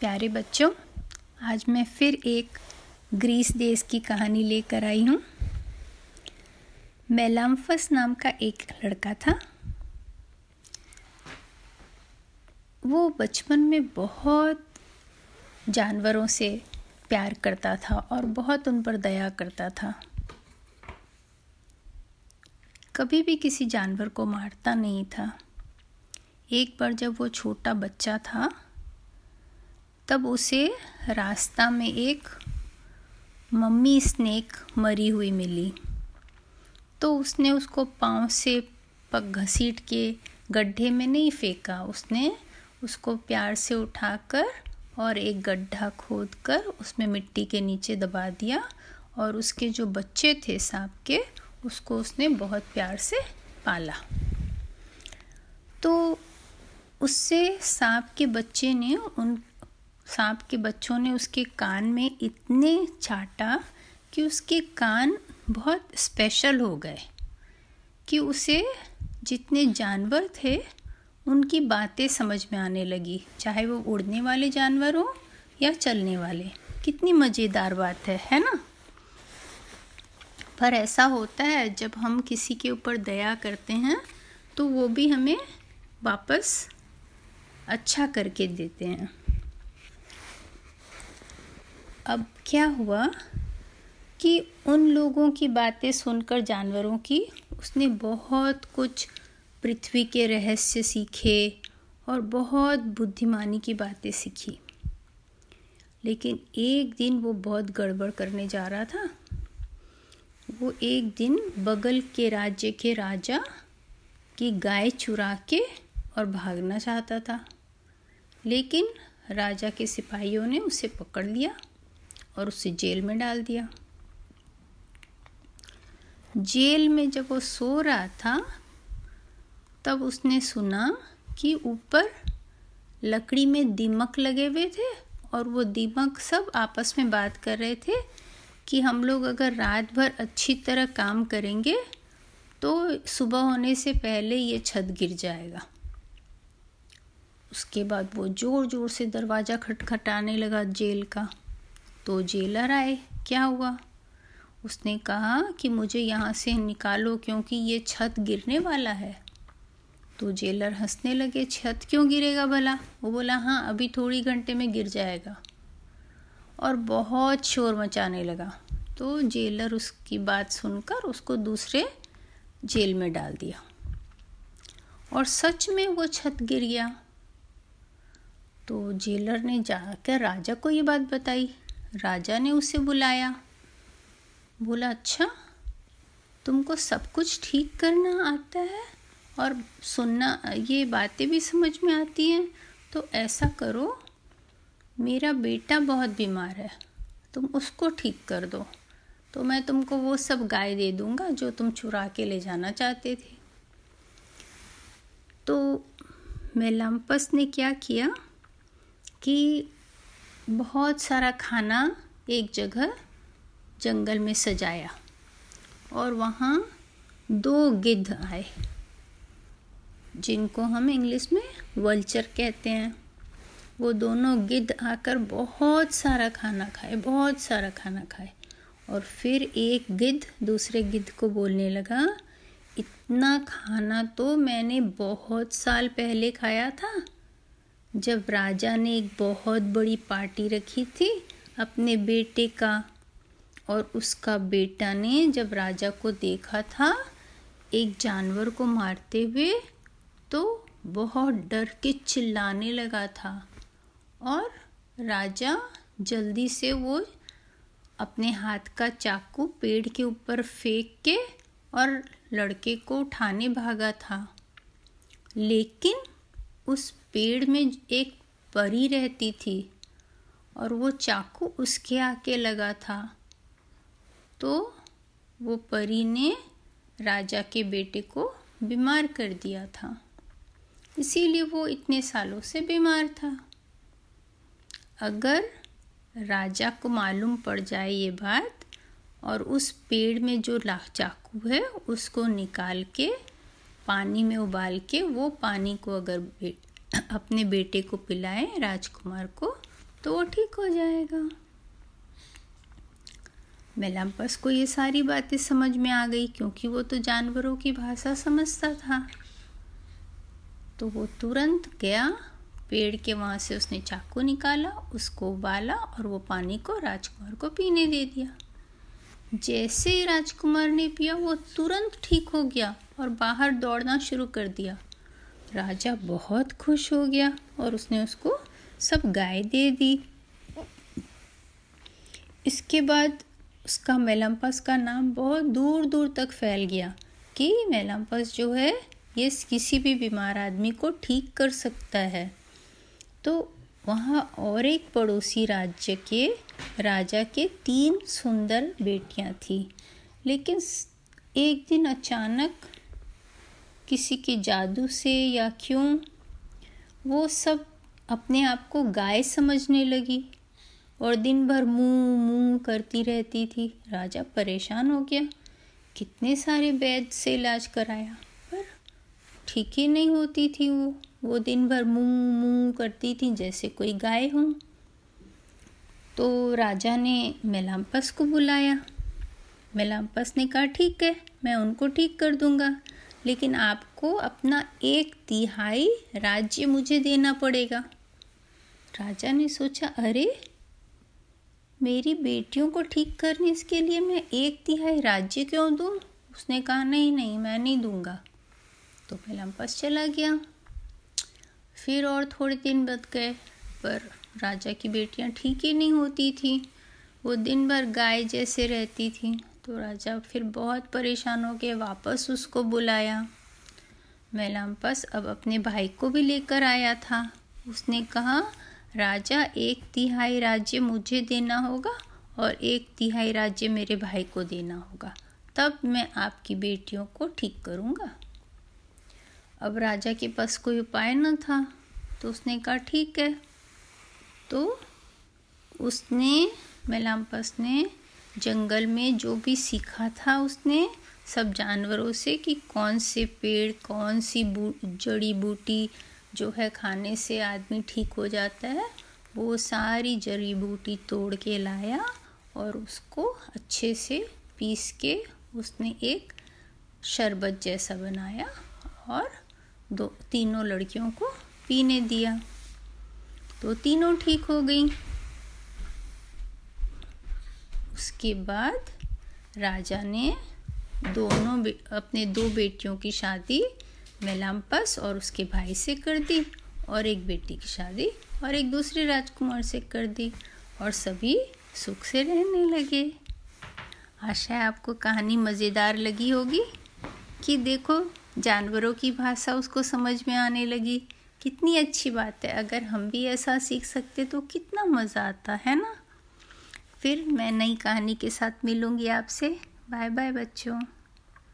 प्यारे बच्चों, आज मैं फिर एक ग्रीस देश की कहानी लेकर आई हूँ। मेलाम्फस नाम का एक लड़का था। वो बचपन में बहुत जानवरों से प्यार करता था और बहुत उन पर दया करता था। कभी भी किसी जानवर को मारता नहीं था। एक बार जब वो छोटा बच्चा था तब उसे रास्ता में एक मम्मी स्नेक मरी हुई मिली। तो उसने उसको पाँव से पग घसीट के गड्ढे में नहीं फेंका। उसने उसको प्यार से उठाकर और एक गड्ढा खोद कर उसमें मिट्टी के नीचे दबा दिया और उसके जो बच्चे थे सांप के, उसको उसने बहुत प्यार से पाला। तो उससे सांप के बच्चे ने उन सांप के बच्चों ने उसके कान में इतने चाटा कि उसके कान बहुत स्पेशल हो गए कि उसे जितने जानवर थे, उनकी बातें समझ में आने लगी। चाहे वो उड़ने वाले जानवर हो या चलने वाले, कितनी मज़ेदार बात है है ना? पर ऐसा होता है, जब हम किसी के ऊपर दया करते हैं तो वो भी हमें वापस अच्छा करके देते हैं। अब क्या हुआ कि उन लोगों की बातें सुनकर जानवरों की उसने बहुत कुछ पृथ्वी के रहस्य सीखे और बहुत बुद्धिमानी की बातें सीखी। लेकिन एक दिन वो बहुत गड़बड़ करने जा रहा था। वो एक दिन बगल के राज्य के राजा की गाय चुरा के और भागना चाहता था। लेकिन राजा के सिपाहियों ने उसे पकड़ लिया। और उसे जेल में डाल दिया। जेल में जब वो सो रहा था, तब उसने सुना कि ऊपर लकड़ी में दीमक लगे हुए थे और वो दीमक सब आपस में बात कर रहे थे कि हम लोग अगर रात भर अच्छी तरह काम करेंगे तो सुबह होने से पहले ये छत गिर जाएगा। उसके बाद वो ज़ोर ज़ोर से दरवाज़ा खटखटाने लगा जेल का। तो जेलर आए। क्या हुआ? उसने कहा कि मुझे यहाँ से निकालो क्योंकि ये छत गिरने वाला है। तो जेलर हंसने लगे, छत क्यों गिरेगा भला? वो बोला हाँ अभी थोड़ी घंटे में गिर जाएगा। और बहुत शोर मचाने लगा। तो जेलर उसकी बात सुनकर उसको दूसरे जेल में डाल दिया। और सच में वो छत गिर गया। तो जेलर ने जाकर राजा को ये बात बताई। राजा ने उसे बुलाया। बोला अच्छा तुमको सब कुछ ठीक करना आता है और सुनना, ये बातें भी समझ में आती हैं तो ऐसा करो, मेरा बेटा बहुत बीमार है, तुम उसको ठीक कर दो। तो मैं तुमको वो सब गाय दे दूँगा जो तुम चुरा के ले जाना चाहते थे। तो मेलाम्पस ने क्या किया कि बहुत सारा खाना एक जगह जंगल में सजाया और वहाँ दो गिद्ध आए, जिनको हम इंग्लिश में वल्चर कहते हैं। वो दोनों गिद्ध आकर बहुत सारा खाना खाए, बहुत सारा खाना खाए और फिर एक गिद्ध दूसरे गिद्ध को बोलने लगा, इतना खाना तो मैंने बहुत साल पहले खाया था जब राजा ने एक बहुत बड़ी पार्टी रखी थी अपने बेटे का, और उसका बेटा ने जब राजा को देखा था एक जानवर को मारते हुए तो बहुत डर के चिल्लाने लगा था। और राजा जल्दी से वो अपने हाथ का चाकू पेड़ के ऊपर फेंक के और लड़के को उठाने भागा था। लेकिन उस पेड़ में एक परी रहती थी और वो चाकू उसके आके लगा था। तो वो परी ने राजा के बेटे को बीमार कर दिया था। इसीलिए वो इतने सालों से बीमार था। अगर राजा को मालूम पड़ जाए ये बात और उस पेड़ में जो चाकू है, उसको निकाल के पानी में उबाल के वो पानी को अगर अपने बेटे को पिलाएँ, राजकुमार को तो वो ठीक हो जाएगा। मेलाम्पस को ये सारी बातें समझ में आ गई, क्योंकि वो तो जानवरों की भाषा समझता था। तो वो तुरंत गया, पेड़ के वहाँ से उसने चाकू निकाला, उसको उबाला और वो पानी को राजकुमार को पीने दे दिया। जैसे ही राजकुमार ने पिया, वो तुरंत ठीक हो गया और बाहर दौड़ना शुरू कर दिया। राजा बहुत खुश हो गया और उसने उसको सब गाय दे दी। इसके बाद उसका मेलम्पस का नाम बहुत दूर दूर तक फैल गया कि मेलम्पस जो है, ये किसी भी बीमार आदमी को ठीक कर सकता है। तो वहाँ और एक पड़ोसी राज्य के राजा के तीन सुंदर बेटियाँ थीं। लेकिन एक दिन अचानक किसी के जादू से या क्यों, वो सब अपने आप को गाय समझने लगी और दिन भर मुँह मुँह करती रहती थी। राजा परेशान हो गया। कितने सारे वैद्य से इलाज कराया, पर ठीक ही नहीं होती थी वो। वो दिन भर मुँह मुँह करती थी जैसे कोई गाय हो। तो राजा ने मेलाम्पस को बुलाया। मेलाम्पस ने कहा, ठीक है, मैं उनको ठीक कर दूँगा, लेकिन आपको अपना एक तिहाई राज्य मुझे देना पड़ेगा। राजा ने सोचा, अरे, मेरी बेटियों को ठीक करने के लिए मैं एक तिहाई राज्य क्यों दूँ? उसने कहा, नहीं नहीं, मैं नहीं दूँगा। तो मेलाम्पस चला गया। फिर और थोड़े दिन बद गए, पर राजा की बेटियाँ ठीक ही नहीं होती थी। वो दिन भर गाय जैसे रहती थी तो राजा फिर बहुत परेशान हो गए वापस उसको बुलाया। मेलाम्पस अब अपने भाई को भी लेकर आया था। उसने कहा, राजा, एक तिहाई राज्य मुझे देना होगा और एक तिहाई राज्य मेरे भाई को देना होगा। तब मैं आपकी बेटियों को ठीक करूँगा। अब राजा के पास कोई उपाय न था तो उसने कहा, ठीक है। तो उसने, मेलाम्पस ने, जंगल में जो भी सीखा था उसने, सब जानवरों से कि कौन से पेड़, कौन सी बू, जड़ी बूटी जो है खाने से आदमी ठीक हो जाता है, वो सारी जड़ी बूटी तोड़ के लाया और उसको अच्छे से पीस के उसने एक शरबत जैसा बनाया और दो, तीनों लड़कियों को पीने दिया। तो तीनों ठीक हो गई। उसके बाद राजा ने दोनों अपने दो बेटियों की शादी मेलाम्पस और उसके भाई से कर दी और एक बेटी की शादी और एक दूसरे राजकुमार से कर दी और सभी सुख से रहने लगे। आशा है आपको कहानी मज़ेदार लगी होगी कि देखो जानवरों की भाषा उसको समझ में आने लगी। कितनी अच्छी बात है। अगर हम भी ऐसा सीख सकते तो कितना मज़ा आता, है ना? फिर मैं नई कहानी के साथ मिलूँगी आपसे। बाय बाय बच्चों।